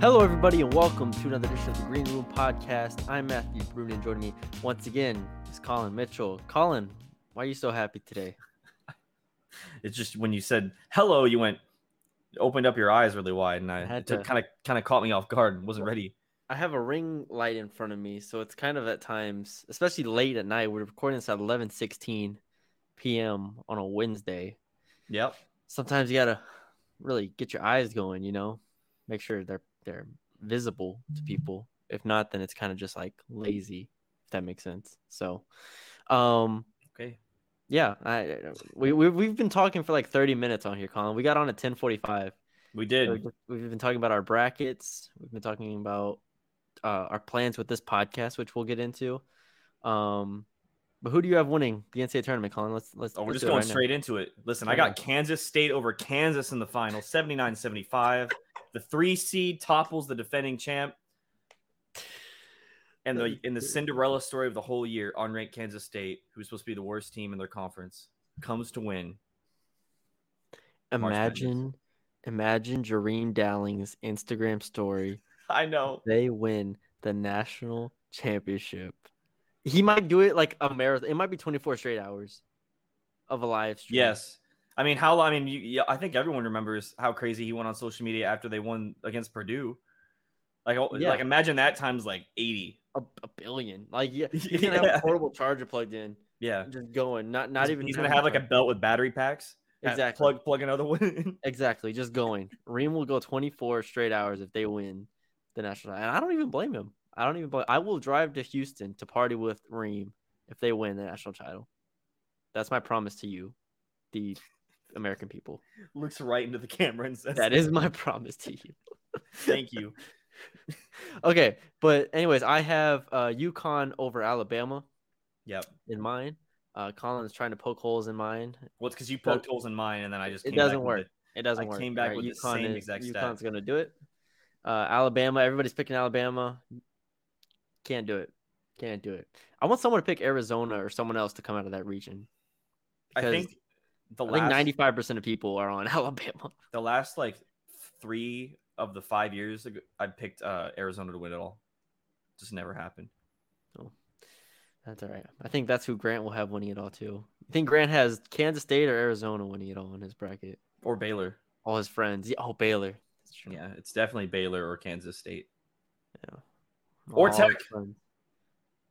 Hello, everybody, and welcome to another edition of the Green Room Podcast. I'm Matthew Brune, and joining me once again is Colin Mitchell. Colin, why are you so happy today? It's just when you said hello, you went opened up your eyes really wide, and I I had to- kind of kind of caught me off guard. and Wasn't ready. I have a ring light in front of me, so it's kind of at times, especially late at night. We're recording this at 11:16 p.m. on a Wednesday. Yep. Sometimes you gotta really get your eyes going, you know, make sure they're they're visible to people. If not, then it's kind of just like lazy, if that makes sense. So, um, Okay. Yeah, I we, we we've been talking for like 30 minutes on here, Colin. We got on at 10:45. We did. We've we've been talking about our brackets. We've been talking about uh, our plans with this podcast, which we'll get into. Um, but who do you have winning the NCAA tournament, Colin? Let's let's. Oh, we're let's just going right now. straight into it. Listen, I got. Kansas State over Kansas in the final, 79-75. The three seed topples the defending champ. And the in the Cinderella story of the whole year, on unranked Kansas State, who's supposed to be the worst team in their conference, comes to win. Imagine, imagine Jareen Dowling's Instagram story. I know. They win the national championship. He might do it like a marathon. It might be 24 straight hours of a live stream. Yes. I mean, how? I mean, you, yeah, I think everyone remembers how crazy he went on social media after they won against Purdue. Like, oh, Yeah. like imagine that times like eighty. a, a billion. Like yeah, he's gonna have a portable charger plugged in, Yeah, just going. Not not He's- even. He's gonna have like a belt with battery packs. Exactly. Plug plug another one. Exactly, just going. Reem will go 24 straight hours if they win the national. And I don't even blame him. I don't even blame. I will drive to Houston to party with Reem if they win the national title. That's my promise to you, the American people. Looks right into the camera and says, That is my promise to you. Thank you." Okay, but anyways, I have uh UConn over Alabama Yep. in mine. Uh, Colin is trying to poke holes in mine. Well, it's because you But- poked holes in mine, and then I just It doesn't work. it. It doesn't I work. came back All with the same exact stat. UConn's gonna do it. Uh, Alabama, everybody's picking Alabama. Can't do it. Can't do it. I want someone to pick Arizona or someone else to come out of that region. I think the I last ninety five percent of people are on Alabama. the last like three of the five years ago, I picked uh, Arizona to win it all. Just never happened. Oh, That's all right. I think that's who Grant will have winning it all too. I think Grant has Kansas State or Arizona winning it all in his bracket. Or Baylor. All his friends. Yeah, oh Baylor. True. Yeah, it's definitely Baylor or Kansas State. Yeah. Or his Tech.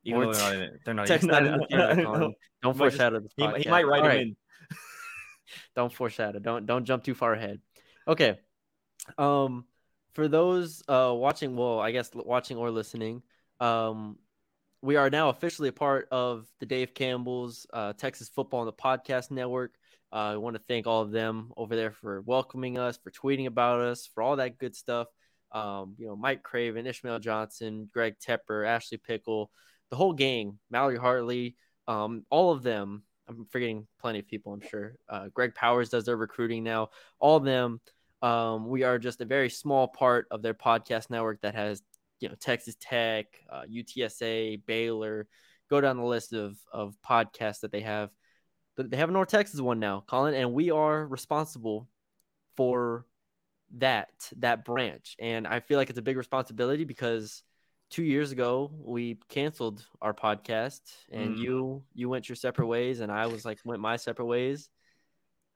Even Or though they're not They're not Tech's even not not in the in field, I Colin. know. Don't foreshadow this He, he might write All him right. in. Don't foreshadow. Don't don't jump too far ahead. Okay. Um for those uh watching well i guess watching or listening um we are now officially a part of the dave campbell's uh texas football on the podcast network. Uh, i want to thank all of them over there for welcoming us for tweeting about us for all that good stuff. Um you know mike craven ishmael johnson greg tepper ashley pickle the whole gang mallory hartley um all of them I'm forgetting plenty of people, I'm sure. Uh, Greg Powers does their recruiting now. All of them. Um, we are just a very small part of their podcast network that has, you know, Texas Tech, uh, UTSA, Baylor. Go down the list of of podcasts that they have. But they have a North Texas one now, Colin, and we are responsible for that that branch. And I feel like it's a big responsibility because two years ago we canceled our podcast and Mm. you you went your separate ways and i was like went my separate ways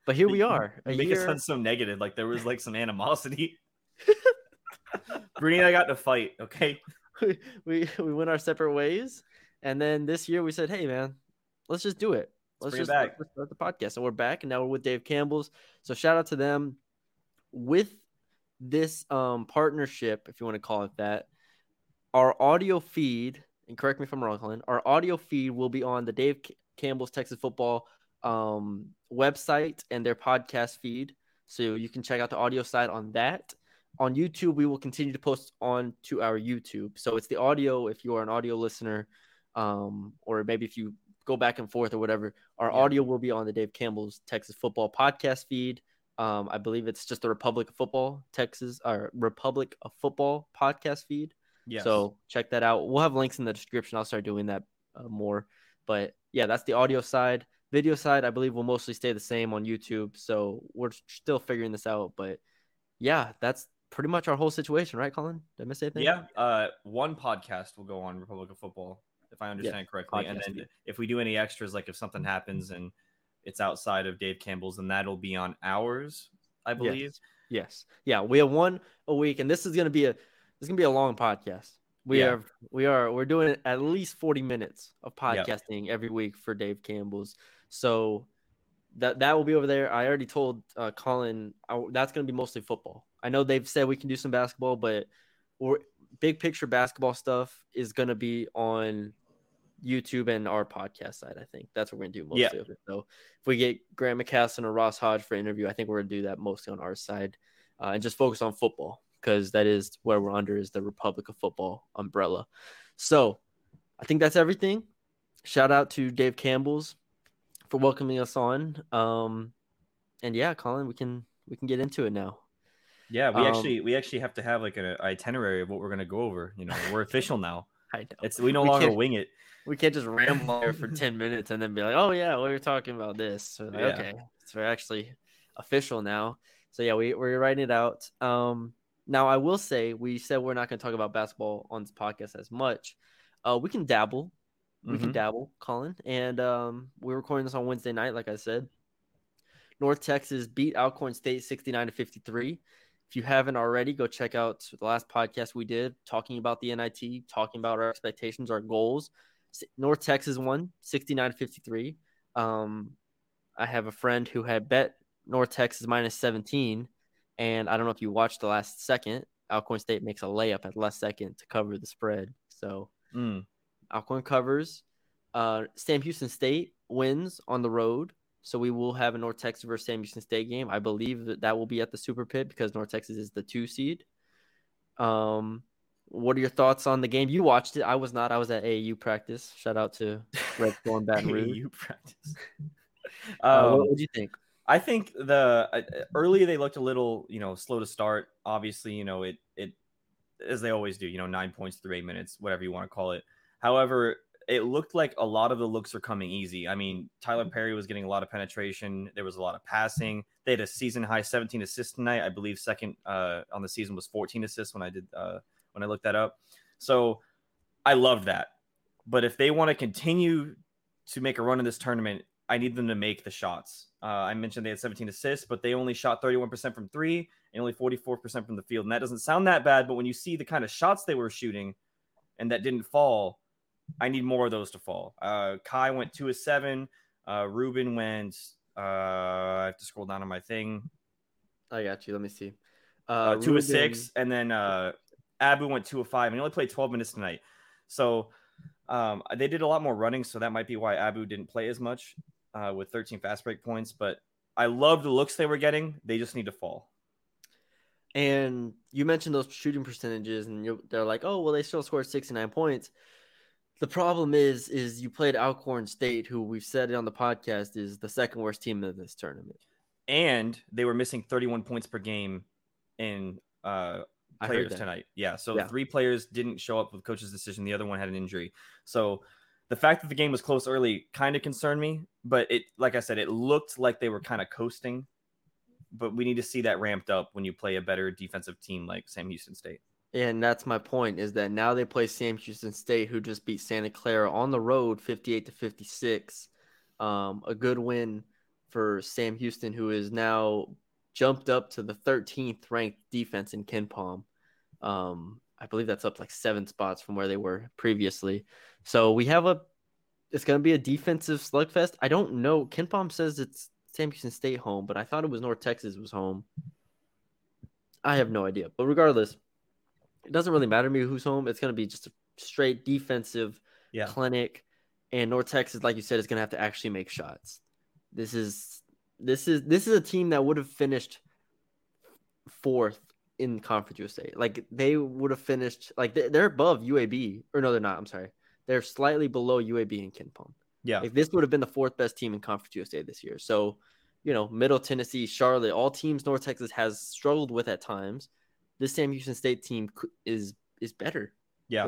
but here we are make it sound so negative, like there was like some animosity. Brittany and I got in a fight, okay? we we went our separate ways and then this year we said hey man let's just do it let's bring it just back. let's start the podcast and we're back and now we're with dave campbell's so shout out to them with this um partnership if you want to call it that our audio feed and correct me if i'm wrong Colin, our audio feed will be on the dave campbell's texas football um website and their podcast feed so you can check out the audio side on that on YouTube, we will continue to post on to our YouTube. So it's the audio if you are an audio listener, um, or maybe if you go back and forth or whatever. Our Yeah. audio will be on the Dave Campbell's Texas Football podcast feed. Um, I believe it's just the Republic of Football Texas or Republic of Football podcast feed. So check that out. We'll have links in the description. I'll start doing that uh, more. But yeah, that's the audio side. Video side, I believe, will mostly stay the same on YouTube. So we're still figuring this out. But yeah, that's pretty much our whole situation, right, Colin? Did I miss anything? Yeah. Uh, one podcast will go on Republic of Football, if I understand Yeah, correctly, and podcast, then if we do any extras, like if something happens and it's outside of Dave Campbell's, then that'll be on ours, I believe. Yes. Yes. Yeah, we have one a week, and this is gonna be a this is gonna be a long podcast. We Yeah. are we are we're doing at least forty minutes of Yep. podcasting every week for Dave Campbell's. So that that will be over there. I already told uh, Colin I, that's gonna be mostly football. I know they've said we can do some basketball, but we're, big picture basketball stuff is gonna be on YouTube and our podcast side. I think that's what we're gonna do mostly Yeah. of it. So if we get Grant McCasland or Ross Hodge for interview, I think we're gonna do that mostly on our side uh, and just focus on football because that is where we're under is the Republic of Football umbrella. So I think that's everything. Shout out to Dave Campbell's for welcoming us on. Um, and yeah, Colin, we can we can get into it now. Yeah, we Um, actually we actually have to have like an itinerary of what we're gonna go over. You know, we're official now. I know It's we no We longer wing it. we can't just ramble here for ten minutes and then be like, oh yeah, we were talking about this. So like, Yeah. Okay, so we're actually official now. So yeah, we we're writing it out. Um, now I will say we said we're not going to talk about basketball on this podcast as much. Uh, we can dabble. We can Mhm. dabble, Colin. And um, we're recording this on Wednesday night, like I said. North Texas beat Alcorn State 69 to 53. If you haven't already, go check out the last podcast we did talking about the NIT, talking about our expectations, our goals. North Texas won 69 to 53. Um, I have a friend who had bet North Texas minus 17. And I don't know if you watched the last second. Alcorn State makes a layup at the last second to cover the spread. So Mm. Alcorn covers. Uh, Sam Houston State wins on the road. So we will have a North Texas versus Sam Houston State game. I believe that that will be at the Super Pit because North Texas is the two seed. Um, what are your thoughts on the game? You watched it. I was not. I was at AAU practice. Shout out to Red Storm Baton Rouge. you practice. Uh, Um, what did you think? I think the uh, early they looked a little, you know, slow to start. Obviously, you know, it it as they always do, you know, nine points through eight minutes, whatever you want to call it. However, it looked like a lot of the looks are coming easy. I mean, Tylor Perry was getting a lot of penetration. There was a lot of passing. They had a season high 17 assists tonight. I believe second uh, on the season was 14 assists when I did uh, when I looked that up. So I loved that. But if they want to continue to make a run in this tournament, I need them to make the shots. Uh, I mentioned they had 17 assists, but they only shot 31% from three and only 44% from the field. And that doesn't sound that bad, but when you see the kind of shots they were shooting and that didn't fall, I need more of those to fall. Uh, Kai went two of seven. Uh, Rubin went, uh, I have to scroll down on my thing, I got you. Let me see. uh, two Rubin- of six. And then uh, Abou went two of five, and he only played 12 minutes tonight. So um, they did a lot more running, so that might be why Abou didn't play as much uh, with 13 fast break points. But I love the looks they were getting. They just need to fall. And you mentioned those shooting percentages, and you're, they're like, oh, well, they still scored 69 points. The problem is, is you played Alcorn State, who we've said it on the podcast is the second worst team in this tournament. And they were missing 31 points per game in uh, players tonight. Yeah. So Yeah. three players didn't show up with coach's decision. The other one had an injury. So the fact that the game was close early kind of concerned me. But it, like I said, it looked like they were kind of coasting. But we need to see that ramped up when you play a better defensive team like Sam Houston State. And that's my point is that now they play Sam Houston State, who just beat Santa Clara on the road 58 to 56. Um, a good win for Sam Houston, who is now jumped up to the 13th ranked defense in KenPom. Um, I believe that's up like seven spots from where they were previously. So we have a, it's going to be a defensive slugfest. I don't know. KenPom says it's Sam Houston State home, but I thought it was North Texas was home. I have no idea. But regardless, it doesn't really matter to me who's home. It's going to be just a straight defensive Yeah. clinic. And North Texas, like you said, is going to have to actually make shots. This is this is this is a team that would have finished fourth in Conference USA. Like they would have finished like they- they're above UAB or no, they're not. I'm sorry, they're slightly below UAB and KenPom. Yeah. Like this would have been the fourth best team in Conference USA this year. So, you know, Middle Tennessee, Charlotte, all teams North Texas has struggled with at times. This Sam Houston State team is is better Yeah.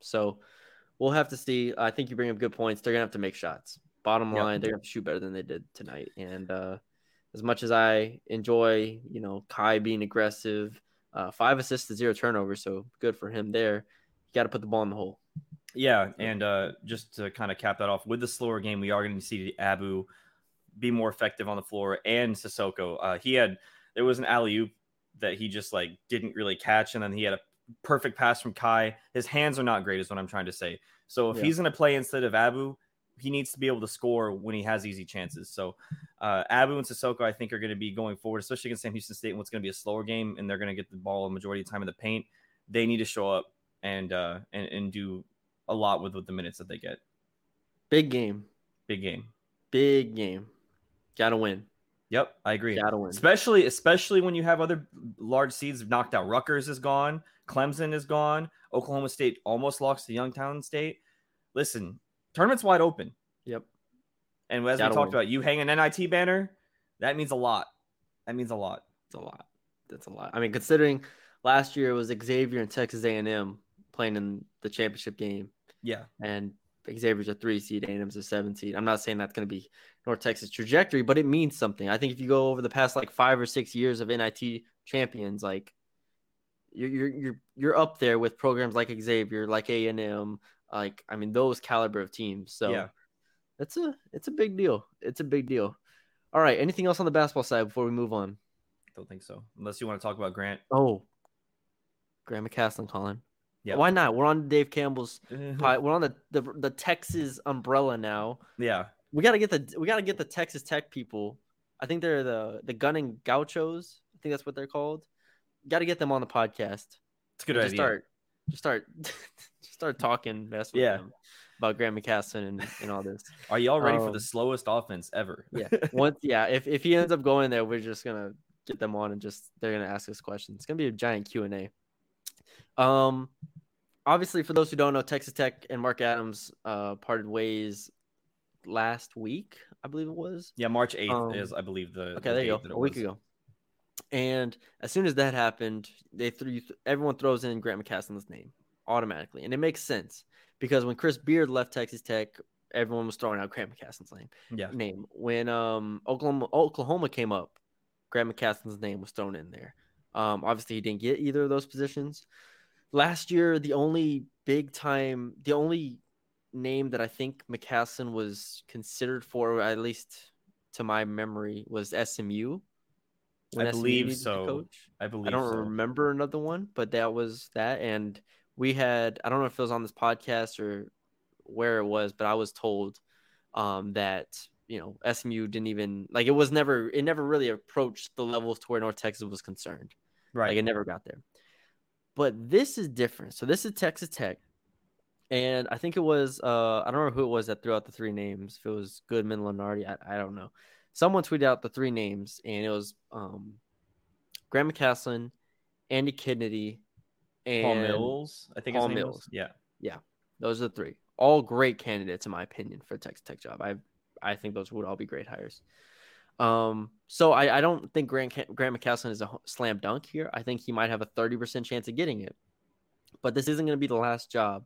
So, we'll have to see. I think you bring up good points. They're gonna have to make shots. Bottom line, they're gonna shoot better than they did tonight. And uh, as much as I enjoy, you know, Kai being aggressive, Uh, five assists to zero turnovers, so good for him there. You got to put the ball in the hole. Yeah, and uh, just to kind of cap that off, with the slower game, we are going to see Abou be more effective on the floor and Sissoko. Uh, he had there was an alley oop that he just like didn't really catch, and then he had a perfect pass from Kai. His hands are not great, is what I'm trying to say. So if Yeah. he's going to play instead of Abou, he needs to be able to score when he has easy chances. So uh, Abou and Sissoko, I think, are going to be going forward, especially against Sam Houston State, and what's going to be a slower game, and they're going to get the ball a majority of the time in the paint. They need to show up and uh, and and do a lot with with the minutes that they get. Big game, Big game. big game. Got to win. Yep, I agree. Got to win. Especially especially when you have other large seeds knocked out. Rutgers is gone. Clemson is gone. Oklahoma State almost lost to Youngstown State. Listen, tournament's wide open. Yep. And as Gotta we talked win. about, you hang an NIT banner, that means a lot. That means a lot. It's a lot. That's a lot. I mean, considering last year it was Xavier and Texas A&M playing in the championship game, Yeah. and Xavier's a three seed, A&M's a seven seed. I'm not saying that's going to be North Texas trajectory, but it means something. I think if you go over the past like five or six years of NIT champions, like you're you're you're, you're up there with programs like Xavier, like A&M, like I mean those caliber of teams. So Yeah. it's a it's a big deal. It's a big deal. All right. Anything else on the basketball side before we move on? Don't think so. Unless you want to talk about Grant. Oh, Grant McCasland, Colin. Yeah. Why not? We're on Dave Campbell's. We're on the, the the Texas umbrella now. yeah. We gotta get the we gotta get the Texas Tech people. I think they're the the Gunning Gauchos. I think that's what they're called. Got to get them on the podcast. It's a good just idea. start just start start talking mess with Yeah. them about Graham McCasland and, and all this. Are y'all ready for Um, the slowest offense ever? Yeah. Once yeah, if if he ends up going there, we're just gonna get them on and just they're gonna ask us questions. It's gonna be a giant Q and A. Um, obviously, for those who don't know, Texas Tech and Mark Adams uh parted ways last week, I believe it was. yeah, March 8th Um, is, I believe, the. Okay, the there you go. A week was. ago. And as soon as that happened, they threw everyone throws in Grant McCasland's name automatically, and it makes sense because when Chris Beard left Texas Tech, everyone was throwing out Grant McCasland's name Yeah. name. When um Oklahoma Oklahoma came up, Grant McCasland's name was thrown in there. Um, obviously he didn't get either of those positions. Last year, the only big time, the only name that I think McCasland was considered for, at least to my memory, was SMU. I believe a so. I believe I don't so. remember another one, but that was that. And we had, I don't know if it was on this podcast or where it was, but I was told um, that, you know, SMU didn't even, like, it was never, it never really approached the levels to where North Texas was concerned. Right. Like, it never got there. But this is different. So this is Texas Tech. And I think it was, uh, I don't know who it was that threw out the three names. If it was Goodman, Lunardi, I, I don't know. Someone tweeted out the three names, and it was um, Graham McCasland, Andy Kennedy, and Paul Mills, I think Paul Mills. was. Yeah. Those are the three. All great candidates, in my opinion, for a Texas Tech job. I I think those would all be great hires. Um, so I, I don't think Grant Grant McCasland is a slam dunk here. I think he might have a thirty percent chance of getting it, but this isn't going to be the last job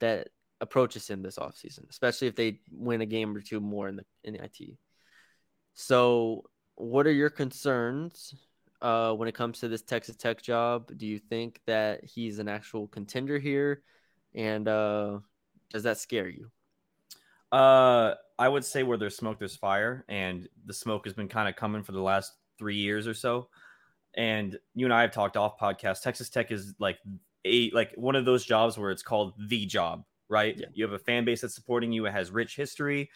that approaches him this offseason, especially if they win a game or two more in the in the IT. So, what are your concerns uh, when it comes to this Texas Tech job? Do you think that he's an actual contender here? And uh, does that scare you? Uh, I would say where there's smoke, there's fire, and the smoke has been kind of coming for the last three years or so. And you and I have talked off podcast. Texas Tech is like a like one of those jobs where it's called the job, right? Yeah. You have a fan base that's supporting you. It has rich history,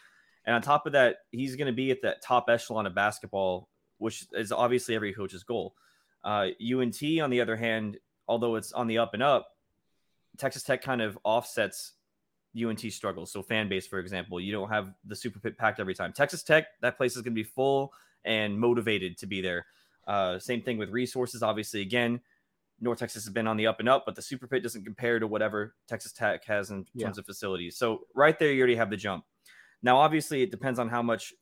and on top of that, he's going to be at that top echelon of basketball, which is obviously every coach's goal. Uh, UNT, on the other hand, although it's on the up and up, Texas Tech kind of offsets UNT struggles. So fan base, for example, you don't have the super pit packed every time. Texas Tech, that place is going to be full and motivated to be there. Uh, same thing with resources. Obviously, again, North Texas has been on the up and up, but the super pit doesn't compare to whatever Texas Tech has in Yeah. terms of facilities. So right there, you already have the jump. Now, obviously, it depends on how much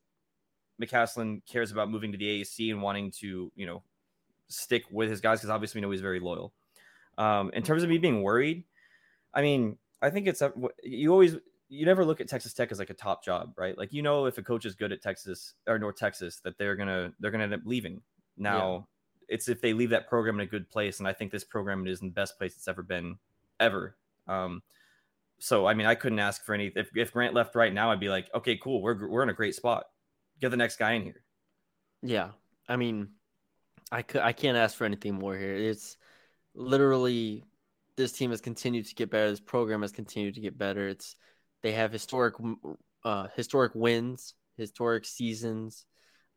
McCasland cares about moving to the AAC and wanting to, you know, stick with his guys because obviously we know he's very loyal. Um, in terms of me being worried, I mean, I think it's a, you always you never look at Texas Tech as like a top job, right? Like you know if a coach is good at Texas or North Texas that they're gonna they're gonna end up leaving. Now it's if they leave that program in a good place, and I think this program is in the best place it's ever been, ever. Um, so I mean, I couldn't ask for any. If, if Grant left right now, I'd be like, okay, cool, we're we're in a great spot. Get the next guy in here. Yeah, I mean, I could I can't ask for anything more here. It's literally this team has continued to get better. This program has continued to get better. It's they have historic uh historic wins, historic seasons.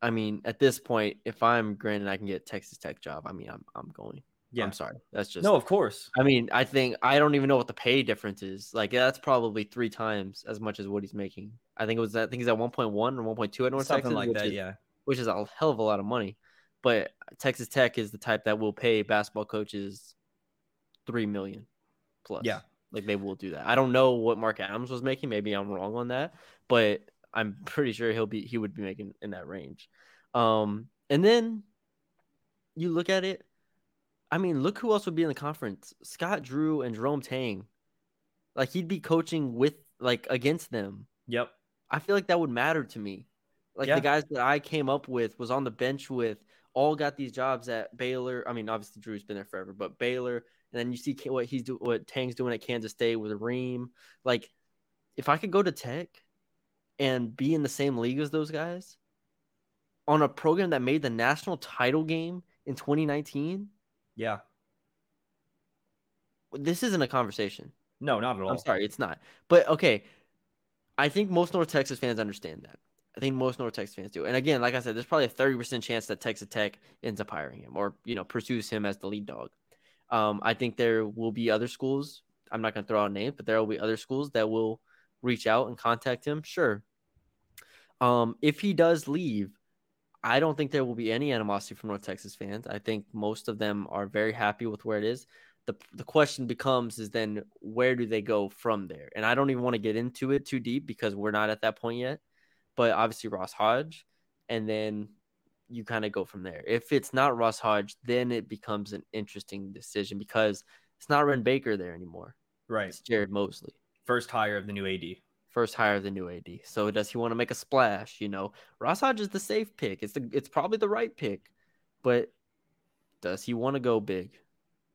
I mean, at this point, if I'm granted I can get Texas Tech job, I mean, I'm I'm going. Yeah. I'm sorry. That's just no, of course. I mean, I think I don't even know what the pay difference is. Like that's probably three times as much as what he's making. I think it was I think he's at 1.1 or 1.2 at North Something Texas, like that, is, yeah. Which is a hell of a lot of money. But Texas Tech is the type that will pay basketball coaches three million plus. Yeah. Like they will do that. I don't know what Mark Adams was making. Maybe I'm wrong on that, but I'm pretty sure he'll be he would be making in that range. Um, and then you look at it. I mean, look who else would be in the conference: Scott Drew and Jerome Tang. Like he'd be coaching with like against them. Yep. I feel like that would matter to me. Like Yeah. the guys that I came up with was on the bench with all got these jobs at Baylor. I mean, obviously Drew's been there forever, but Baylor, and then you see what he's doing, what Tang's doing at Kansas State with Reem. Like, if I could go to Tech and be in the same league as those guys on a program that made the national title game in 2019, Yeah. this isn't a conversation. No, not at all. I'm sorry, it's not. But okay, I think most North Texas fans understand that. I think most North Texas fans do. And again, like I said, there's probably a 30% chance that Texas Tech ends up hiring him or, you know, pursues him as the lead dog. Um, I think there will be other schools. I'm not going to throw out names, but there will be other schools that will reach out and contact him. Sure. Um, if he does leave, I don't think there will be any animosity from North Texas fans. I think most of them are very happy with where it is. The, the question becomes is then where do they go from there? And I don't even want to get into it too deep because we're not at that point yet. But obviously Ross Hodge, and then you kind of go from there. If it's not Ross Hodge, then it becomes an interesting decision because it's not Wren Baker there anymore. Right. It's Jared Mosley First hire of the new AD. First hire the new AD. So does he want to make a splash? You know, Ross Hodge is the safe pick. It's the it's probably the right pick, but does he want to go big?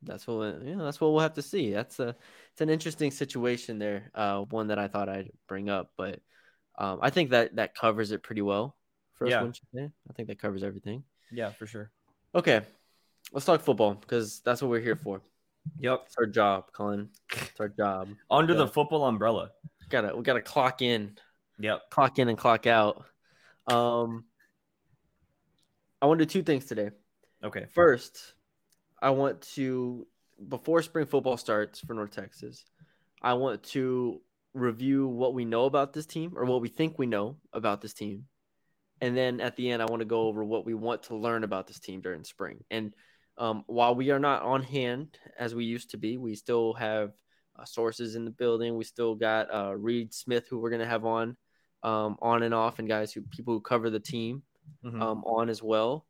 That's what yeah, that's what we'll have to see. That's a it's an interesting situation there. Uh, one that I thought I'd bring up, but um, I think that that covers it pretty well for. Yeah. say? I think that covers everything. Yeah, for sure. Okay, let's talk football because that's what we're here for. Yep. It's our job, Colin. It's our job. Under Yeah. the football umbrella. Gotta we gotta clock in Yep. clock in and clock out. Um, I want to do two things today. Okay. First, I want to before spring football starts for North Texas, I want to review what we know about this team or what we think we know about this team. And then at the end, I want to go over what we want to learn about this team during spring. And um, while we are not on hand as we used to be, we still have uh, sources in the building. We still got uh, Reed Smith, who we're going to have on, um, on and off, and guys who people who cover the team Mhm. um, on as well.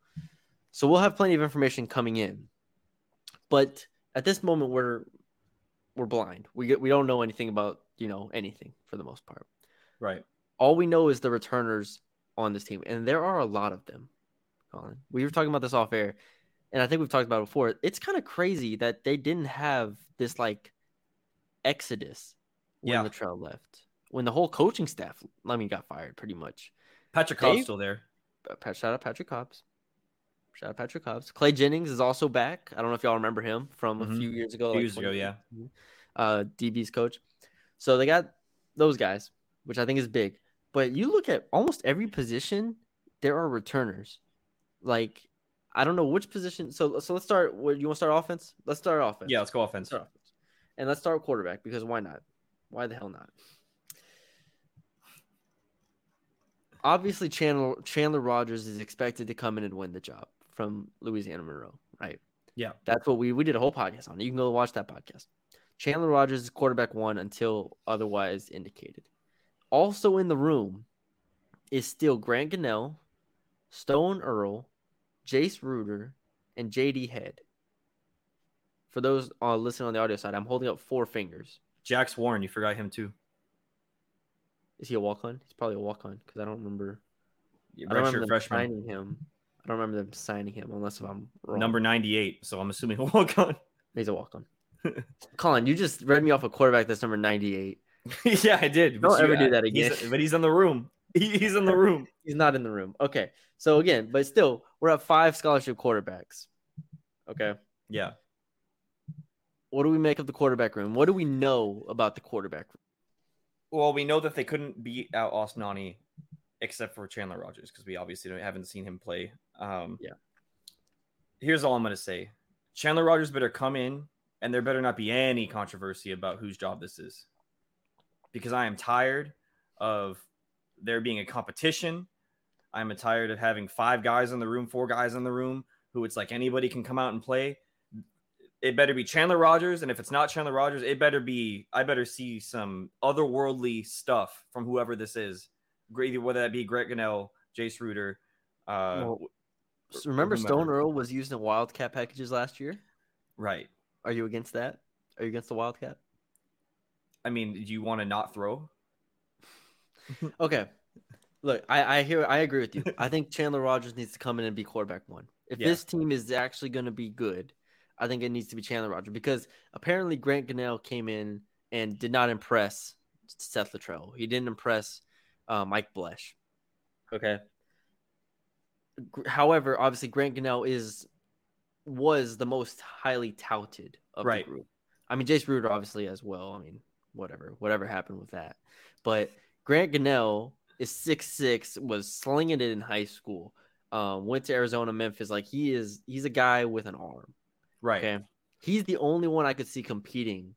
So we'll have plenty of information coming in. But at this moment, we're we're blind. We get, we don't know anything about you know anything for the most part. right. All we know is the returners on this team, and there are a lot of them. Colin, we were talking about this off air, and I think we've talked about it before. It's kind of crazy that they didn't have this like exodus when Yeah. the trail left, when the whole coaching staff, I mean, got fired pretty much. Patrick Cobbs Dave? still there. Uh, shout out Patrick Cobbs. Shout out Patrick Cobbs. Clay Jennings is also back. I don't know if y'all remember him from Mhm. a few years ago. Few years ago, yeah. Uh, DB's coach. So they got those guys, which I think is big. But you look at almost every position, there are returners. Like, I don't know which position. So, so let's start. Where you want to start offense? Let's start offense. Yeah, let's go offense. start offense. And let's start quarterback because why not? Why the hell not? Obviously, Chandler Chandler Rogers is expected to come in and win the job from Louisiana Monroe, right? Yeah. That's what we we did a whole podcast on. You can go watch that podcast. Chandler Rogers is quarterback one until otherwise indicated. Also in the room is still Grant Gunnell, Stone Earle, Jace Ruder, and JD Head. For those uh, listening on the audio side, I'm holding up four fingers. Jax Warren, you forgot him too. Is he a walk on? He's probably a walk on because I don't remember. Yeah, I don't remember them freshman. signing him. I don't remember them signing him unless if I'm wrong. Number 98. So I'm assuming he'll walk on. He's a walk on. Colin, you just read me off a quarterback that's number 98. yeah, I did. Don't but ever you- do that he's- again. but he's in the room. He- he's in the room. He's not in the room. Okay. So again, but still, we're at five scholarship quarterbacks. Okay. Yeah. What do we make of the quarterback room? What do we know about the quarterback room? Well, we know that they couldn't beat out Austin Aune except for Chandler Rogers because we obviously don't, haven't seen him play. Um, Yeah. Here's all I'm going to say Chandler Rogers better come in, and there better not be any controversy about whose job this is. Because I am tired of there being a competition. I'm tired of having five guys in the room, four guys in the room, who it's like anybody can come out and play. It better be Chandler Rogers, and if it's not Chandler Rogers, it better be I better see some otherworldly stuff from whoever this is, Either whether that be Greg Gunnell, Jace Ruder. Uh, Well, So remember. Stone Earle was used in Wildcat packages last year. right. Are you against that? Are you against the Wildcat? I mean, do you want to not throw? Okay. Look, I, I hear I agree with you. I think Chandler Rogers needs to come in and be quarterback one. If Yeah. this team is actually going to be good, I think it needs to be Chandler Rogers because apparently Grant Gunnell came in and did not impress Seth Littrell. He didn't impress uh, Mike Bloesch. Okay. However, obviously Grant Gunnell is was the most highly touted of Right. the group. I mean, Jace Ruder obviously as well. I mean, whatever, whatever happened with that. But Grant Gunnell is six six, was slinging it in high school. Um, went to Arizona, Memphis. Like he is, he's a guy with an arm. Right. Okay, he's the only one I could see competing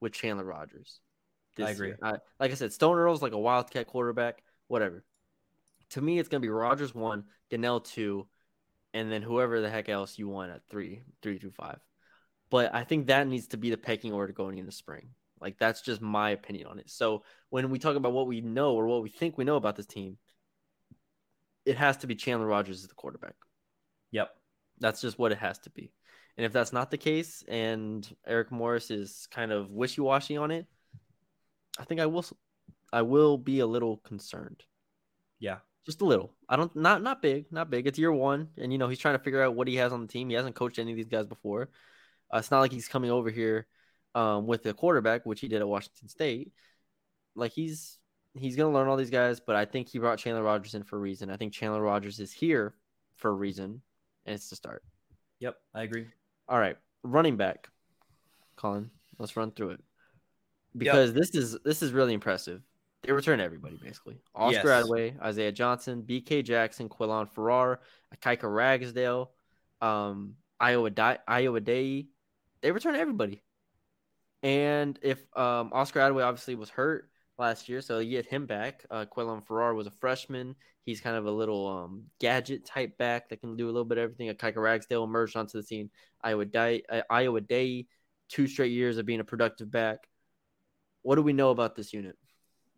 with Chandler Rogers. I agree. I, like I said, Stone Earle's like a wildcat quarterback. Whatever. To me, it's gonna be Rogers one, Gunnell two, and then whoever the heck else you want at three, three through five. But I think that needs to be the pecking order going into spring. Like that's just my opinion on it. So when we talk about what we know or what we think we know about this team, it has to be Chandler Rogers as the quarterback. Yep. That's just what it has to be. And if that's not the case, and Eric Morris is kind of wishy washy on it, I think I will. I will be a little concerned, Yeah. just a little. I don't not not big, not big. It's year one, and you know he's trying to figure out what he has on the team. He hasn't coached any of these guys before. Uh, it's not like he's coming over here um, with a quarterback, which he did at Washington State. Like he's he's gonna learn all these guys, but I think he brought Chandler Rogers in for a reason. I think Chandler Rogers is here for a reason, and it's to start. Yep. I agree. All right, running back, Colin. Let's run through it because this is this is really impressive. They return everybody basically. Oscar Yes. Adaway, Isaiah Johnson, B.K. Jackson, Quillon Farrar, Ikaika Ragsdale, um, Iowa Di- Ayo Adeyi. They return everybody. And if um, Oscar Adaway obviously was hurt last year, so you get him back. Uh, Quillon Farrar was a freshman. He's kind of a little um, gadget type back that can do a little bit of everything. A Ikaika Ragsdale emerged onto the scene. Ayo Adeyi, uh, Ayo Adeyi, two straight years of being a productive back. What do we know about this unit?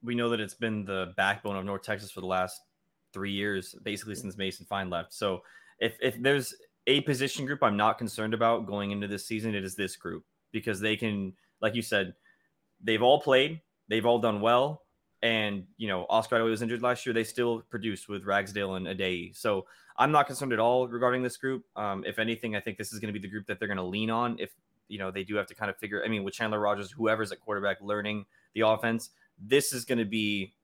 we know that it's been the backbone of North Texas for the last three years, basically since Mason Fine left. So if if there's a position group I'm not concerned about going into this season, it is this group because they can, like you said, they've all played, they've all done well, and you know Oscar Adaway was injured last year. They still produced with Ragsdale and Adeyi. So I'm not concerned at all regarding this group. Um, if anything, I think this is going to be the group that they're going to lean on if you know they do have to kind of figure. I mean, with Chandler Rogers, whoever's at quarterback, learning the offense this is going to be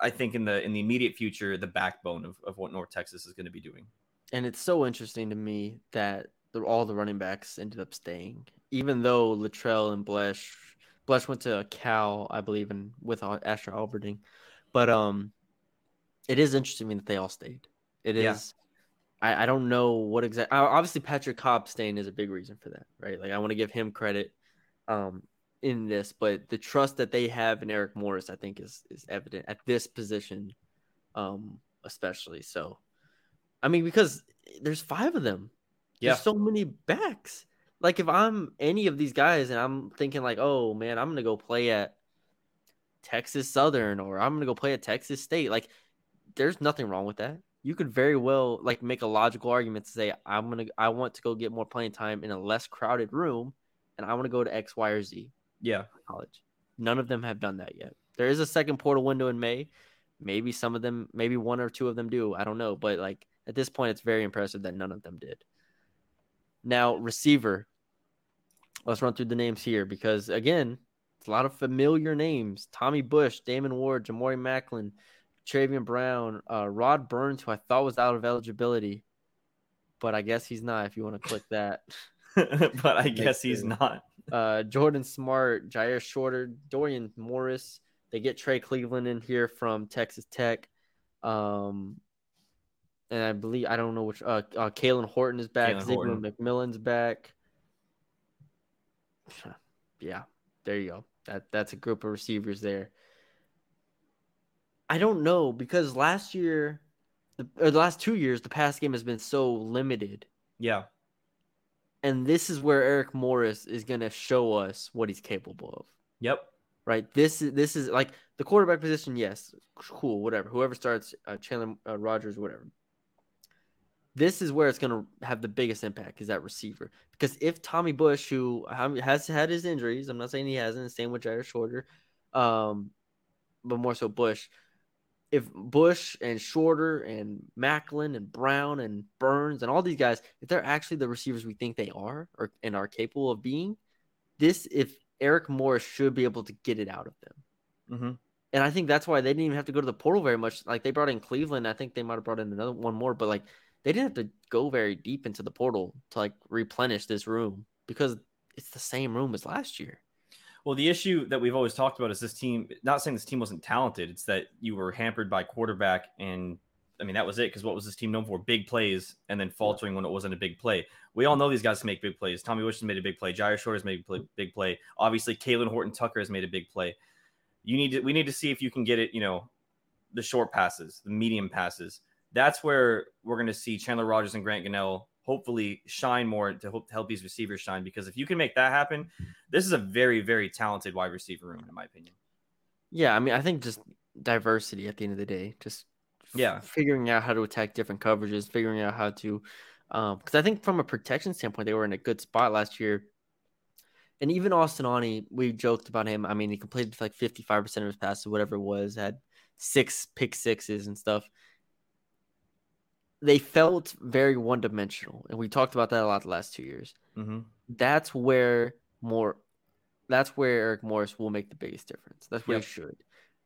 i think in the in the immediate future the backbone of, of what north texas is going to be doing And it's so interesting to me that the, all the running backs ended up staying, even though Littrell and Bloesch, Blesh went to Cal, I believe, and with Asher Alberding. But um, it is interesting to me that they all stayed. It is. Yeah. I, I don't know what exactly. Obviously, Patrick Cobb staying is a big reason for that, right? Like I want to give him credit um, in this, but the trust that they have in Eric Morris, I think, is is evident at this position, um, especially. So, I mean, because there's five of them. Yeah. There's so many backs. Like if I'm any of these guys and I'm thinking like, oh man, I'm gonna go play at Texas Southern or I'm gonna go play at Texas State. Like, there's nothing wrong with that. You could very well like make a logical argument to say I'm gonna I want to go get more playing time in a less crowded room, and I want to go to X, Y, or Z yeah college. None of them have done that yet. There is a second portal window in May. Maybe some of them, maybe one or two of them do. I don't know, but like At this point, it's very impressive that none of them did. Now, receiver. Let's run through the names here because again, it's a lot of familiar names: Tommy Bush, Damon Ward, Jamori Macklin, Travian Brown, uh, Rod Burns, who I thought was out of eligibility, but I guess he's not. If you want to click that, but I guess he's not. Uh, Jordan Smart, Jyaire Shorter, Dorian Morris. They get Trey Cleveland in here from Texas Tech. Um, and I believe I don't know which. Uh, uh Kalen Horton is back. Xavier McMillan's back. Yeah, there you go. That that's a group of receivers there. I don't know because last year, or the last two years, the pass game has been so limited. Yeah. And this is where Eric Morris is going to show us what he's capable of. Yep. Right. This is this is like the quarterback position. Yes, cool. Whatever. Whoever starts, uh, Chandler uh, Rogers, whatever. This is where it's going to have the biggest impact is that receiver. Because if Tommy Bush, who has had his injuries, I'm not saying he hasn't, same with Jyaire Shorter, um, but more so Bush if Bush and Shorter and Macklin and Brown and Burns and all these guys, if they're actually the receivers we think they are or and are capable of being, this if Eric Morris should be able to get it out of them. Mm-hmm. And I think that's why they didn't even have to go to the portal very much. Like they brought in Cleveland, I think they might have brought in another one more, but like they didn't have to go very deep into the portal to like replenish this room because it's the same room as last year. Well, the issue that we've always talked about is this team. Not saying this team wasn't talented; it's that you were hampered by quarterback, and I mean that was it. Because what was this team known for? Big plays, and then faltering when it wasn't a big play. We all know these guys can make big plays. Tommy Bush has made a big play. Jyaire Short has made a big play. Obviously, Kalen Horton Tucker has made a big play. You need to. We need to see if you can get it. You know, the short passes, the medium passes. That's where we're going to see Chandler Rogers and Grant Gunnell hopefully shine more to help, help these receivers shine. Because if you can make that happen, this is a very, very talented wide receiver room, in my opinion. Yeah, I mean, I think just diversity at the end of the day, just yeah, figuring out how to attack different coverages, figuring out how to, um, because I think from a protection standpoint, they were in a good spot last year. And even Austin Aune, we joked about him. I mean, he completed like 55% of his passes, whatever it was, had six pick sixes and stuff they felt very one dimensional, and we talked about that a lot the last two years. Mm-hmm. That's where more, that's where Eric Morris will make the biggest difference. That's where yep. he should.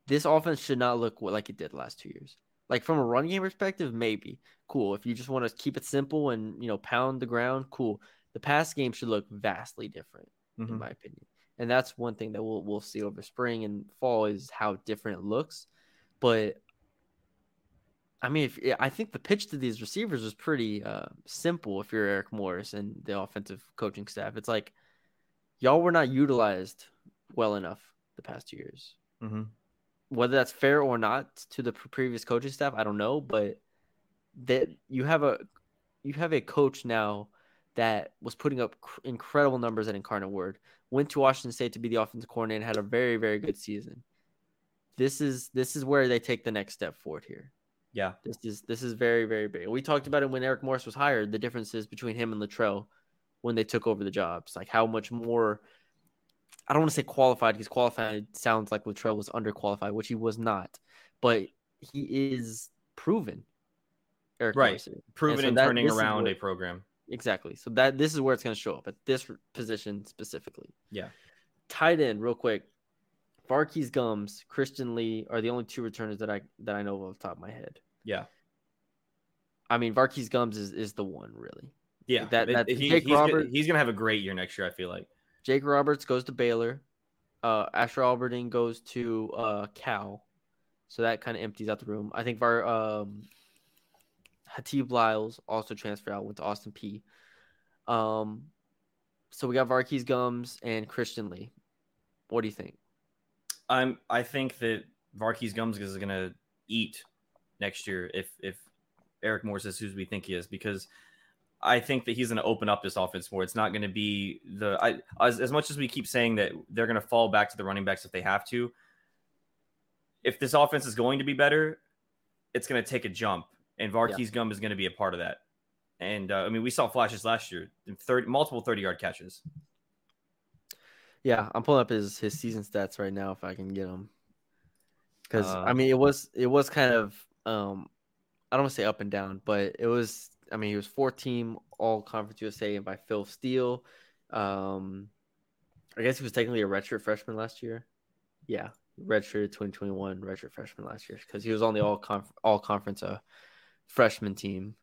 This offense should not look like it did last two years. Like from a run game perspective, maybe cool. If you just want to keep it simple and you know pound the ground, cool. The pass game should look vastly different, mm-hmm. in my opinion. And that's one thing that we'll we'll see over spring and fall is how different it looks. But I mean, if, I think the pitch to these receivers was pretty uh, simple. If you're Eric Morris and the offensive coaching staff, it's like y'all were not utilized well enough the past two years. Mm-hmm. Whether that's fair or not to the previous coaching staff, I don't know. But that you have a you have a coach now that was putting up cr- incredible numbers at Incarnate Word, went to Washington State to be the offensive coordinator, and had a very very good season. This is this is where they take the next step forward here. Yeah, this is this is very very big. We talked about it when Eric Morris was hired. The differences between him and Littrell when they took over the jobs, like how much more. I don't want to say qualified because qualified sounds like Littrell was underqualified, which he was not, but he is proven. Eric right, Morris. proven so in that, turning around where, a program. Exactly. So that this is where it's going to show up at this position specifically. Yeah. Tight end, real quick. Var'Keyes Gumms, Christian Lee are the only two returners that I that I know of off the top of my head. Yeah. I mean, Var'Keyes Gumms is, is the one really. Yeah, that, that he, Jake he's, Roberts, he's gonna have a great year next year. I feel like Jake Roberts goes to Baylor, uh, Asher Alberding goes to uh, Cal, so that kind of empties out the room. I think Var um, Hatib Lyles also transferred out, went to Austin Peay. Um, so we got Var'Keyes Gumms and Christian Lee. What do you think? I'm I think that Var'Keyes Gumms is going to eat next year if if Eric Morris is who we think he is because I think that he's going to open up this offense more. It's not going to be the I as, as much as we keep saying that they're going to fall back to the running backs if they have to. If this offense is going to be better, it's going to take a jump, and Varkey's yeah. Gum is going to be a part of that. And uh, I mean, we saw flashes last year, 30, multiple thirty yard catches. Yeah, I'm pulling up his his season stats right now if I can get them. Because uh, I mean, it was it was kind of um I don't want to say up and down, but it was. I mean, he was fourth team All Conference USA and by Phil Steele. Um, I guess he was technically a redshirt freshman last year. Yeah, redshirt 2021 redshirt freshman last year because he was on the all conf- all conference uh freshman team.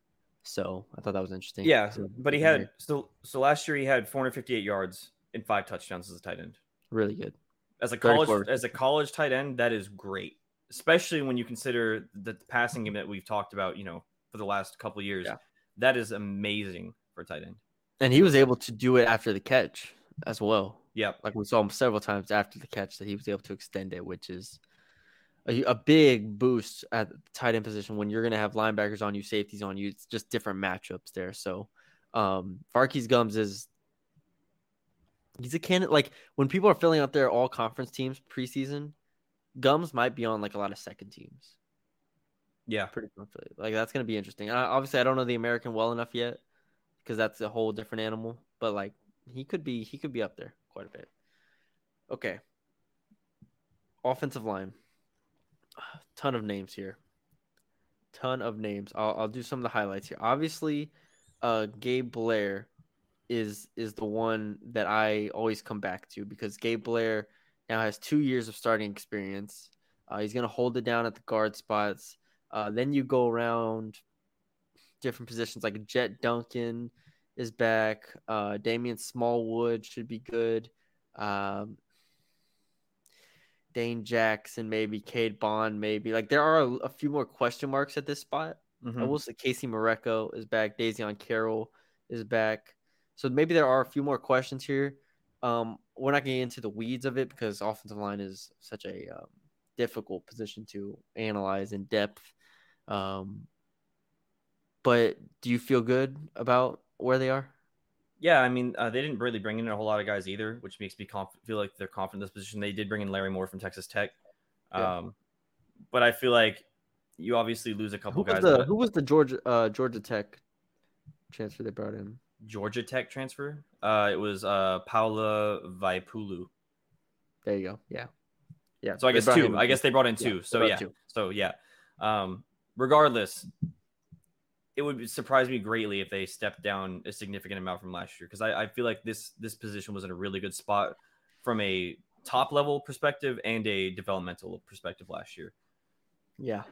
So I thought that was interesting. Yeah, So- but he had so so last year he had 458 yards and five touchdowns as a tight end. really good. As a college as a college tight end, that is great, especially when you consider the passing game that we've talked about. You know, for the last couple of years, Yeah. that is amazing for a tight end. And he was able to do it after the catch as well. Yep. Like we saw him several times after the catch that he was able to extend it, which is a, a big boost at the tight end position when you're going to have linebackers on you, safeties on you. It's just different matchups there. So, um, Var'Keyes Gumms is he's a candidate. Like when people are filling out their all conference teams preseason, Gumms might be on like a lot of second teams. Yeah. Pretty confident. Like that's going to be interesting. I, obviously, I don't know the American well enough yet because that's a whole different animal. But like he could be, he could be up there quite a bit. Okay. Offensive line. Ton of names here. Ton of names. I'll, I'll do some of the highlights here. Obviously, uh, Gabe Blair is is the one that I always come back to because Gabe Blair now has two years of starting experience. Uh, he's going to hold it down at the guard spots. Uh, then you go around different positions like Jet Duncan is back. Uh, Damian Smallwood should be good. Um, Dane Jackson, maybe Cade Bond, maybe. Like there are a, a few more question marks at this spot. Mhm. I will say Casey Mareko is back. Dazion Carroll is back. So maybe there are a few more questions here. Um, we're not getting into the weeds of it because offensive line is such a um, difficult position to analyze in depth. Um, but do you feel good about where they are? Yeah, I mean, uh, they didn't really bring in a whole lot of guys either, which makes me conf- feel like they're confident in this position. They did bring in Larry Moore from Texas Tech, Yeah. um, but I feel like you obviously lose a couple was guys. the Who was the Georgia uh, Georgia Tech transfer they brought in? Georgia Tech transfer. Uh, it was uh, Paula Vaipulu. There you go. Yeah, yeah. So I guess two. I guess they brought in two. they so yeah. two. So yeah. Um, regardless, it would surprise me greatly if they stepped down a significant amount from last year because I, I feel like this this position was in a really good spot from a top level perspective and a developmental perspective last year. Yeah.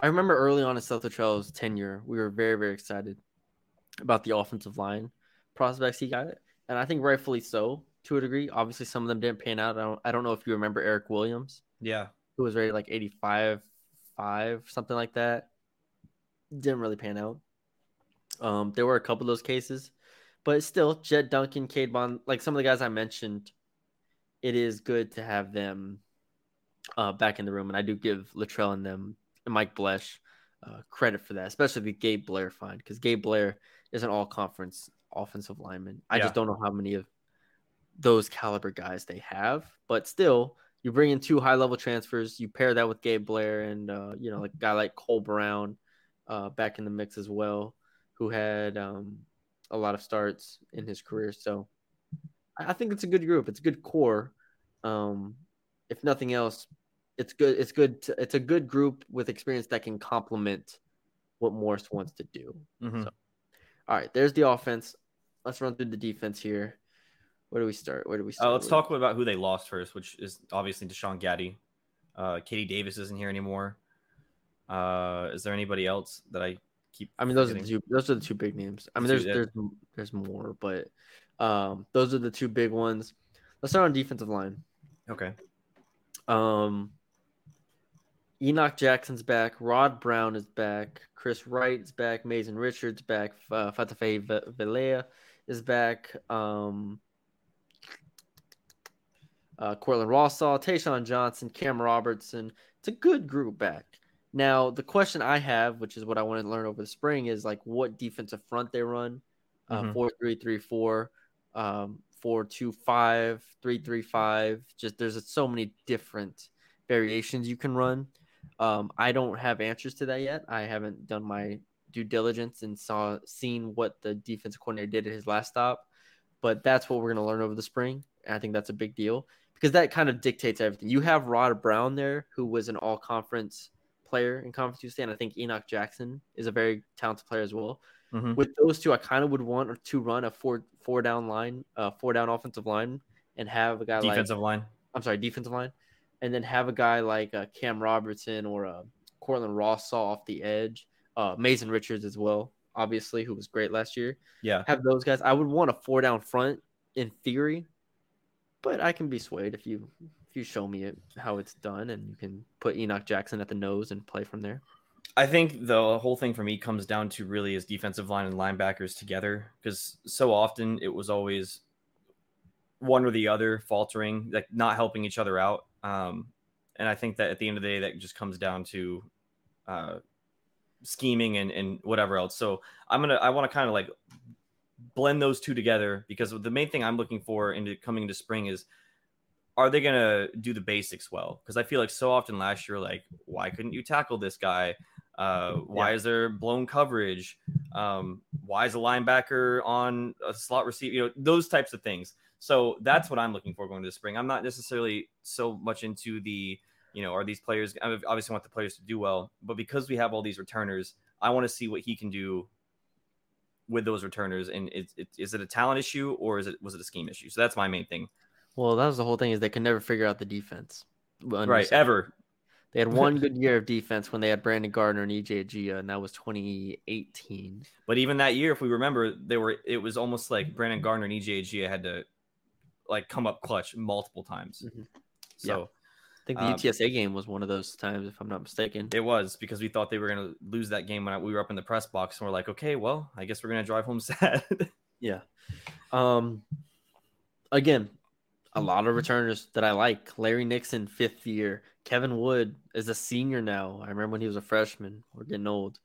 I remember early on in Seth Littrell's tenure, we were very, very excited about the offensive line prospects he got, and I think rightfully so to a degree. Obviously, some of them didn't pan out. I don't, I don't know if you remember Eric Williams, Yeah. who was rated like 85, 5, something like that. Didn't really pan out. Um, there were a couple of those cases, but still, Jet Duncan, Cade Bond, like some of the guys I mentioned, it is good to have them uh, back in the room, and I do give Littrell and them and Mike Bloesch uh, credit for that, especially the Gabe Blair find because Gabe Blair is an all-conference offensive lineman. I Yeah. just don't know how many of those caliber guys they have, but still, you bring in two high-level transfers, you pair that with Gabe Blair and uh, you know like a guy like Cole Brown uh, back in the mix as well, who had um, a lot of starts in his career. So I think it's a good group. It's a good core. Um, if nothing else, it's good. It's good. To, it's a good group with experience that can complement what Morris wants to do. Mhm. So- All right, there's the offense. Let's run through the defense here. Where do we start? Where do we start? Uh, let's Where- talk about who they lost first, which is obviously Deshaun Gaddy. Uh, KD Davis isn't here anymore. Uh, is there anybody else that I keep? I mean, those are the two. Those are the two big names. I mean, there's there's there's more, but um, those are the two big ones. Let's start on defensive line. Okay. Um, Enoch Jackson's back. Rod Brown is back. Chris Wright is back. Mason Richards back. Uh, Fatafe V- Vilea is back. Um, uh, Cortland Rossall, Tayshawn Johnson, Cam Robertson. It's a good group back. Now, the question I have, which is what I want to learn over the spring, is like what defensive front they run. Uh, Mhm. Four three three four, um, four two five, three three five. Just there's so many different variations you can run. Um, I don't have answers to that yet. I haven't done my due diligence and saw seen what the defensive coordinator did at his last stop. But that's what we're going to learn over the spring. And I think that's a big deal because that kind of dictates everything. You have Rod Brown there, who was an all conference player in Conference USA, and I think Enoch Jackson is a very talented player as well. Mhm. With those two, I kind of would want to run a four four down line, uh, four down offensive line, and have a guy like defensive line. I'm sorry, defensive line, and then have a guy like uh, Cam Robertson or uh, Cortland Ross off the edge, uh, Mason Richards as well, obviously, who was great last year. Yeah. Have those guys. I would want a four down front in theory, but I can be swayed if you if you show me it how it's done, and you can put Enoch Jackson at the nose and play from there. I think the whole thing for me comes down to really is defensive line and linebackers together because so often it was always one or the other faltering, like not helping each other out. Um, and I think that at the end of the day, that just comes down to uh, scheming and, and whatever else. So I'm gonna I want to kind of like blend those two together because the main thing I'm looking for into coming into spring is are they gonna do the basics well? Because I feel like so often last year, like why couldn't you tackle this guy? Uh, why Yeah. is there blown coverage? Um, why is a linebacker on a slot receiver? You know those types of things. So that's what I'm looking for going to the spring. I'm not necessarily so much into the you know are these players? I obviously want the players to do well, but because we have all these returners, I want to see what he can do with those returners. And it, it, is it a talent issue or is it was it a scheme issue? So that's my main thing. Well, that was the whole thing is they could never figure out the defense. Right, ever. They had one good year of defense when they had Brandon Gardner and EJ Ejiya, and that was 2018. But even that year, if we remember, they were it was almost like Brandon Gardner and EJ Ejiya had to like come up clutch multiple times. Mhm. So I think the Um, UTSA game was one of those times, if I'm not mistaken. it was because we thought they were gonna lose that game when we were up in the press box, and we're like, okay, well, I guess we're gonna drive home sad. Yeah. Um. Again, a lot of returners that I like. Larry Nixon, fifth year. Kevin Wood is a senior now. I remember when he was a freshman. We're getting old.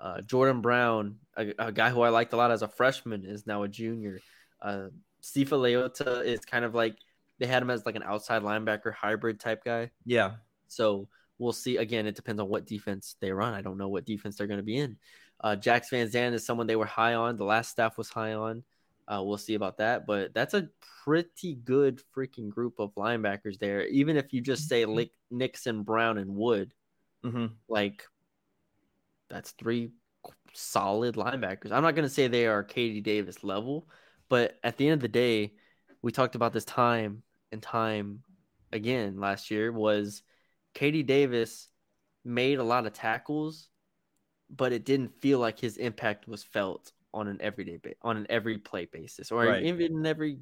Uh, Jordan Brown, a, a guy who I liked a lot as a freshman, is now a junior. Uh, Sifa Leota is kind of like they had him as like an outside linebacker hybrid type guy. yeah, So we'll see. Again, it depends on what defense they run. I don't know what defense they're going to be in. Uh, Jax Van Zandt is someone they were high on. The last staff was high on. Uh, we'll see about that. But that's a pretty good freaking group of linebackers there. Even if you just say Lick, Nixon, Brown, and Wood, hmm like that's three solid linebackers. I'm not going to say they are KD Davis level, but at the end of the day, we talked about this time and time again last year was KD Davis made a lot of tackles, but it didn't feel like his impact was felt on an everyday ba- on an every play basis or Right. even every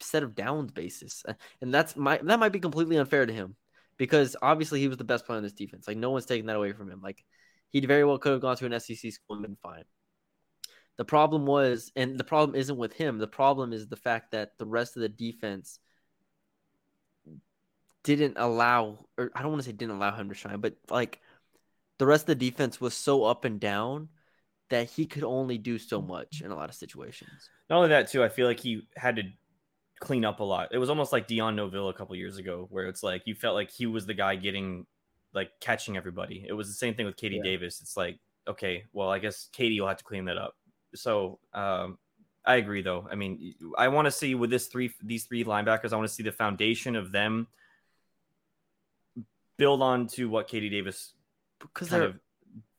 set of downs basis. Uh, And that's my that might be completely unfair to him because obviously he was the best player on this defense. Like no one's taking that away from him. Like he very well could have gone to an SEC school and been fine. The problem was, and the problem isn't with him. The problem is the fact that the rest of the defense didn't allow, or I don't want to say didn't allow him to shine, but like the rest of the defense was so up and down that he could only do so much in a lot of situations. Not only that, too, I feel like he had to clean up a lot. It was almost like Dion Noville a couple years ago, where it's like you felt like he was the guy getting, like, catching everybody. It was the same thing with KD Yeah. Davis. It's like, okay, well, I guess KD will have to clean that up. So, um, I agree, though. I mean, I want to see with this three, these three linebackers, I want to see the foundation of them build on to what KD Davis Because kind they're of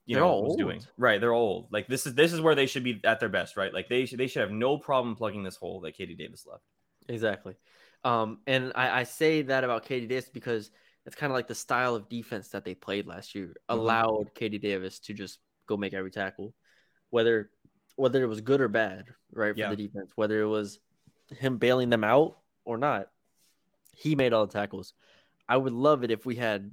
you they're know was doing. Right they're old. Like this is this is where they should be at their best right? Like they should they should have no problem plugging this hole that KD Davis left Exactly. Um, and I, I say that about KD Davis because it's kind of like the style of defense that they played last year allowed KD Davis to just go make every tackle, whether whether it was good or bad, right? For Yeah. the defense, whether it was him bailing them out or not, he made all the tackles. I would love it if we had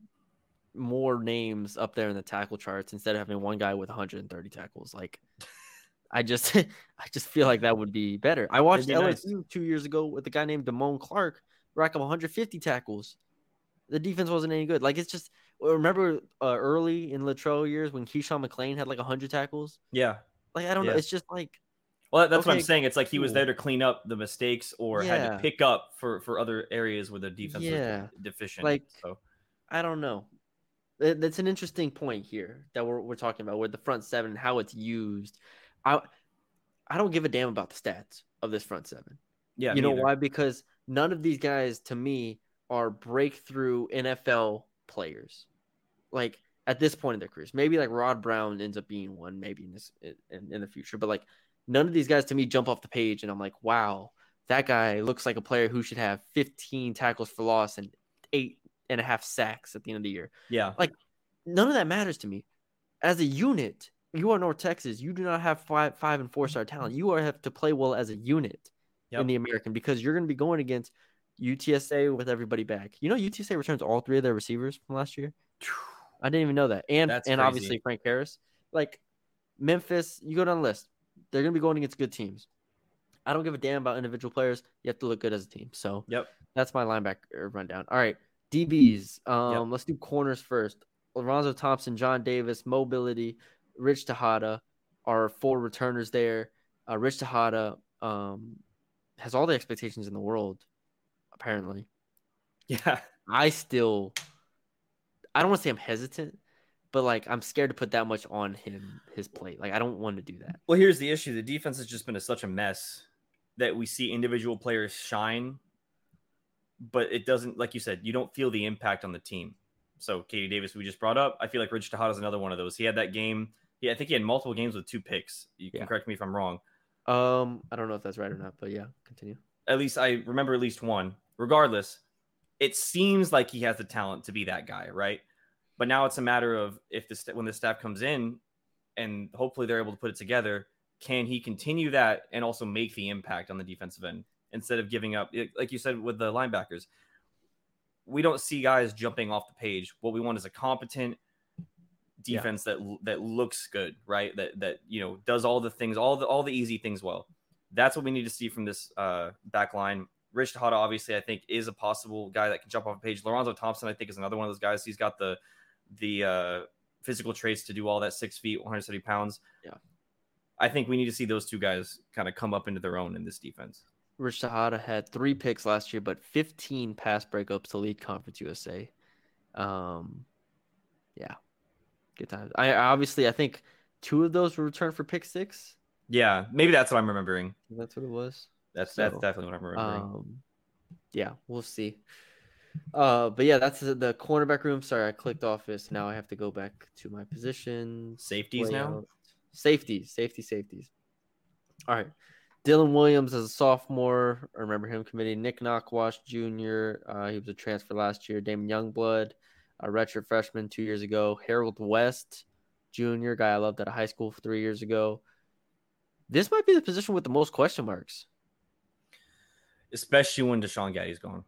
more names up there in the tackle charts instead of having one guy with 130 tackles. Like, I just, I just feel like that would be better. I watched be nice. LSU two years ago with a guy named Damone Clark rack up 150 tackles. The defense wasn't any good. Like, it's just remember uh, early in Littrell years when Keyshawn McLean had like 100 tackles. yeah Like, I don't know. It's just like well that's what i'm saying it's like he was there to clean up the mistakes or had to pick up for for other areas where the defense Yeah. was deficient Like- so I don't know. That's an interesting point here that we're, we're talking about with the front seven and how it's used. I I don't give a damn about the stats of this front seven. yeah you know neither. why? Because none of these guys to me are breakthrough NFL players. Like at this point in their careers. Maybe like Rod Brown ends up being one, maybe in this in, in the future. But like none of these guys to me jump off the page, and I'm like, wow, that guy looks like a player who should have 15 tackles for loss and eight and a half sacks at the end of the year. Yeah. Like none of that matters to me. As a unit, you are North Texas. You do not have five, five and four star talent. You are have to play well as a unit Yep. in the American because you're going to be going against UTSA with everybody back. You know, UTSA returns all three of their receivers from last year. I didn't even know that, and That's and crazy. obviously Frank Harris. Like Memphis, you go down the list. They're going to be going against good teams. I don't give a damn about individual players. You have to look good as a team. So Yep. that's my linebacker rundown. All right, DBs. Um, let's do corners first. Lorenzo Thompson, John Davis, mobility, Ridge Texada are four returners there. Uh, Ridge Texada um, has all the expectations in the world, apparently. Yeah. I still, I don't want to say I'm hesitant, but like I'm scared to put that much on him, his plate. Like I don't want to do that. Well, here's the issue: the defense has just been a, such a mess that we see individual players shine, but it doesn't, like you said, you don't feel the impact on the team. So, KD Davis, we just brought up. I feel like Ridge Texada is another one of those. He had that game. Yeah, I think he had multiple games with two picks. You can Yeah. correct me if I'm wrong. Um, I don't know if that's right or not, but yeah, continue. At least I remember at least one. Regardless, it seems like he has the talent to be that guy, right? But now it's a matter of if the st- when the staff comes in, and hopefully they're able to put it together. Can he continue that and also make the impact on the defensive end instead of giving up? Like you said with the linebackers, we don't see guys jumping off the page. What we want is a competent Yeah. defense that that looks good, right? That that you know does all the things, all the all the easy things well. That's what we need to see from this uh, back line. Ridge Texada, obviously, I think is a possible guy that can jump off a page. Lorenzo Thompson, I think, is another one of those guys. He's got the the uh, physical traits to do all that six feet, 170 pounds. Yeah. I think we need to see those two guys kind of come up into their own in this defense. Ridge Texada had three picks last year, but 15 pass breakups to lead Conference USA. Um, yeah, good times. I obviously I think two of those were returned for pick six. Yeah, maybe that's what I'm remembering. That's what it was. That's that's definitely what I'm remembering. Um, yeah, we'll see. Uh, but yeah, that's the, the cornerback room. Sorry, I clicked off this. Now I have to go back to my positions. Safeties now? layout. Safeties, safety, safeties. All right. Dylan Williams as a sophomore. I remember him committing. Nick Knockwash Jr. Uh, he was a transfer last year. Damon Youngblood, a redshirt freshman two years ago. Harold West Jr. Guy I loved at a high school three years ago. This might be the position with the most question marks. Especially when Deshaun Gaddy's gone,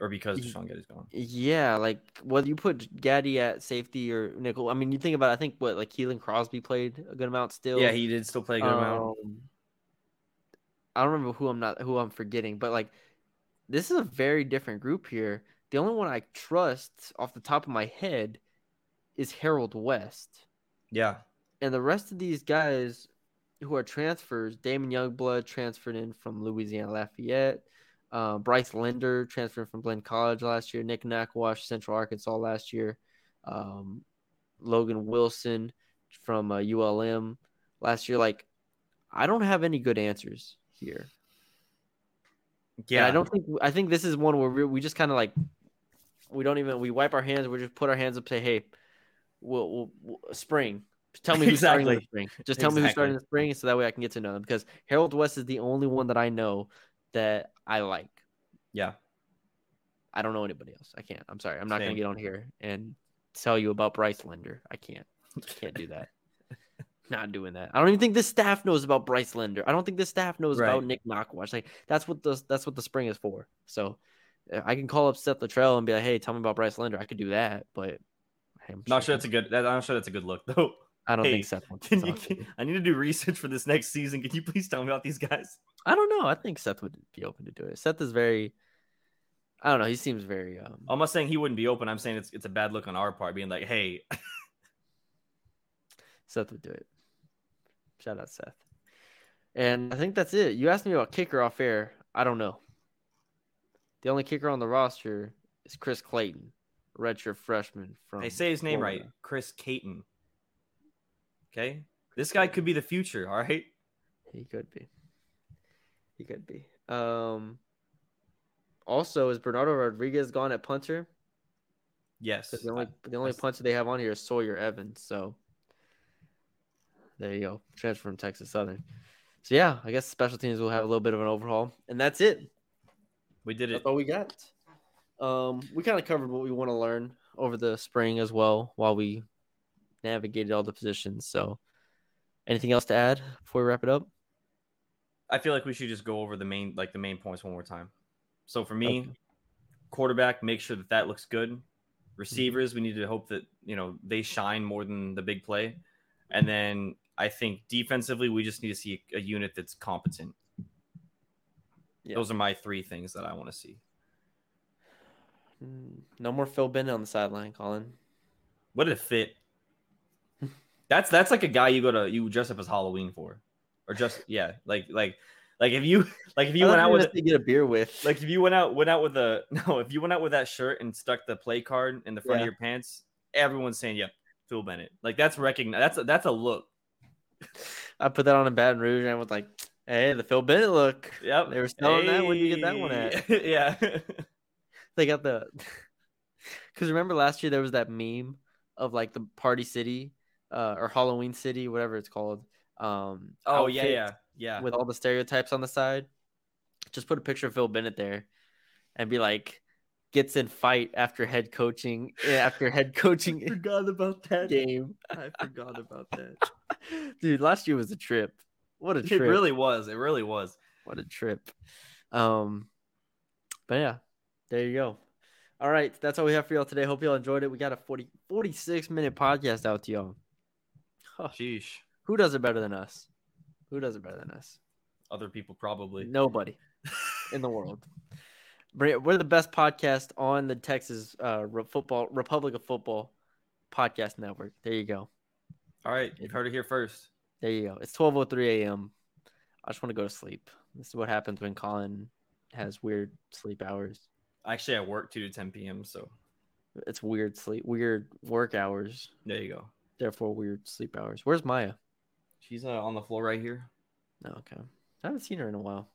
or because Deshaun Gaddy's gone. Yeah, like whether you put Gaddy at safety or nickel. I mean, you think about. I think what like Keelan Crosby played a good amount still. Yeah, he did still play a good amount. Um, I don't remember who I'm not who I'm forgetting, but like this is a very different group here. The only one I trust off the top of my head is Harold West, Yeah, and the rest of these guys who are transfers. Damon Youngblood transferred in from Louisiana Lafayette. Uh, Bryce Linder transferred from Blinn College last year. Nick Nackwash, Central Arkansas last year. Um, Logan Wilson from uh, ULM last year. Like, I don't have any good answers here. yeah. And I don't think I think this is one where we we just kind of like we don't even we wipe our hands. We just put our hands up, say, "Hey, we'll, we'll, we'll spring." Tell me who's starting in the Exactly. spring. Just tell me who's starting in the spring, so that way I can get to know them. Because Harold West is the only one that I know that I like. Yeah, I don't know anybody else. I can't. I'm sorry. I'm not Same. gonna get on here and tell you about Bryce Linder. I can't. Can't do that. not doing that. I don't even think the staff knows about Bryce Linder. I don't think the staff knows about Nick Knockwash. Like that's what the that's what the spring is for. So uh, I can call up Seth Littrell and be like, "Hey, tell me about Bryce Linder." I could do that, but I'm not sure that's a good. That, I'm not sure that's a good look though. I don't Hey, think Seth wants to Can you? to. I need to do research for this next season. Can you please tell me about these guys? I don't know. I think Seth would be open to do it. Seth is very. I don't know. He seems very. Um, I'm not saying he wouldn't be open. I'm saying it's it's a bad look on our part, being like, hey, Seth would do it. Shout out Seth. And I think that's it. You asked me about kicker off air. I don't know. The only kicker on the roster is Chris Clayton, redshirt freshman from. They say his name right, Chris Caton. Okay, this guy could be the future. All right. He could be. He could be. Um. Also, is Bernardo Rodriguez gone at punter? Yes. The only the only punter they have on here is Sawyer Evans. So there you go, transfer from Texas Southern. So yeah, I guess special teams will have a little bit of an overhaul, and that's it. we did it. That's all we got. Um, we kind of covered what we want to learn over the spring as well, while we navigated all the positions. So, anything else to add before we wrap it up? I feel like we should just go over the main like the main points one more time. So for me, Okay. quarterback, make sure that that looks good. Receivers, we need to hope that you know they shine more than the big play, and then I think defensively, we just need to see a unit that's competent. Yeah. Those are my three things that I want to see. Mm, No more Phil Bennett on the sideline, Colin. What a fit? That's that's like a guy you go to you dress up as Halloween for, or just yeah, like like like if you like if you went out with gonna get a beer with. like if you went out went out with a no if you went out with that shirt and stuck the play card in the front Yeah. of your pants, everyone's saying yep, Phil Bennett. Like that's recognized. That's a, that's a look. I put that on in Baton Rouge and I was like, "Hey, the Phil Bennett look." Yep, They were selling that. Where'd you get that one at? Yeah. They got the because remember last year there was that meme of like the Party City uh, or Halloween City, whatever it's called. Um, oh yeah, yeah, yeah. with all the stereotypes on the side. Just put a picture of Phil Bennett there, and be like, gets in fight after head coaching eh, after head coaching I forgot about that game. I forgot about that. Dude, last year was a trip. What a trip! It really was. It really was. What a trip. Um, but yeah, there you go. All right, that's all we have for y'all today. Hope y'all enjoyed it. We got a 40, 46 minute podcast out to y'all. Huh. Sheesh. Who does it better than us? Who does it better than us? Other people probably. Nobody in the world. We're the best podcast on the Texas uh, football Republic of Football podcast network. There you go. All right, you've heard it here first. There you go. It's 12:03 a.m. I just want to go to sleep. This is what happens when Colin has weird sleep hours. Actually, I work two to ten p.m. So It's weird sleep, weird work hours, there you go. Therefore weird sleep hours. Where's Maya? She's uh, on the floor right here. Oh, okay. I haven't seen her in a while.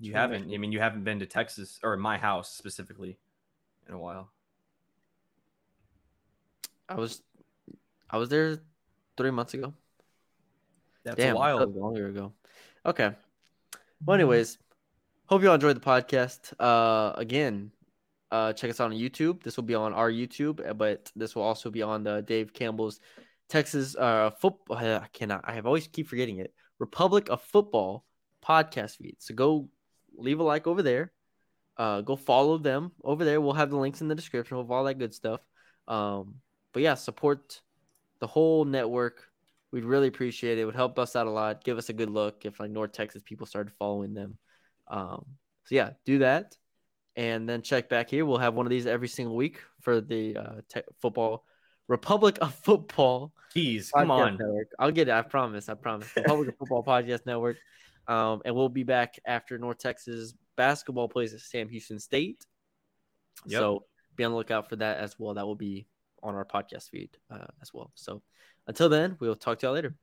You haven't. might- I mean, you haven't been to Texas or my house specifically in a while. I was, I was there three months ago. That's Damn, a that while. was longer ago. Okay. Well, anyways, hope you all enjoyed the podcast. Uh, again, uh, check us out on YouTube. This will be on our YouTube, uh, but this will also be on the Dave Campbell's Texas uh football. I cannot. I have always keep forgetting it. Republic of Football podcast feed. So go leave a like over there. Uh, go follow them over there. We'll have the links in the description of all that good stuff. Um, but yeah, support the whole network. We'd really appreciate it. It would help us out a lot. Give us a good look if like North Texas people started following them. Um, so yeah, do that, and then check back here. We'll have one of these every single week for the uh, te- football Republic of Football Jeez, come Podcast on. Network. I'll get it. I promise. I promise. Republic of Football Podcast Network. Um, and we'll be back after North Texas basketball plays at Sam Houston State. Yep. So be on the lookout for that as well. That will be on our podcast feed uh, as well. So until then, we'll talk to y'all later.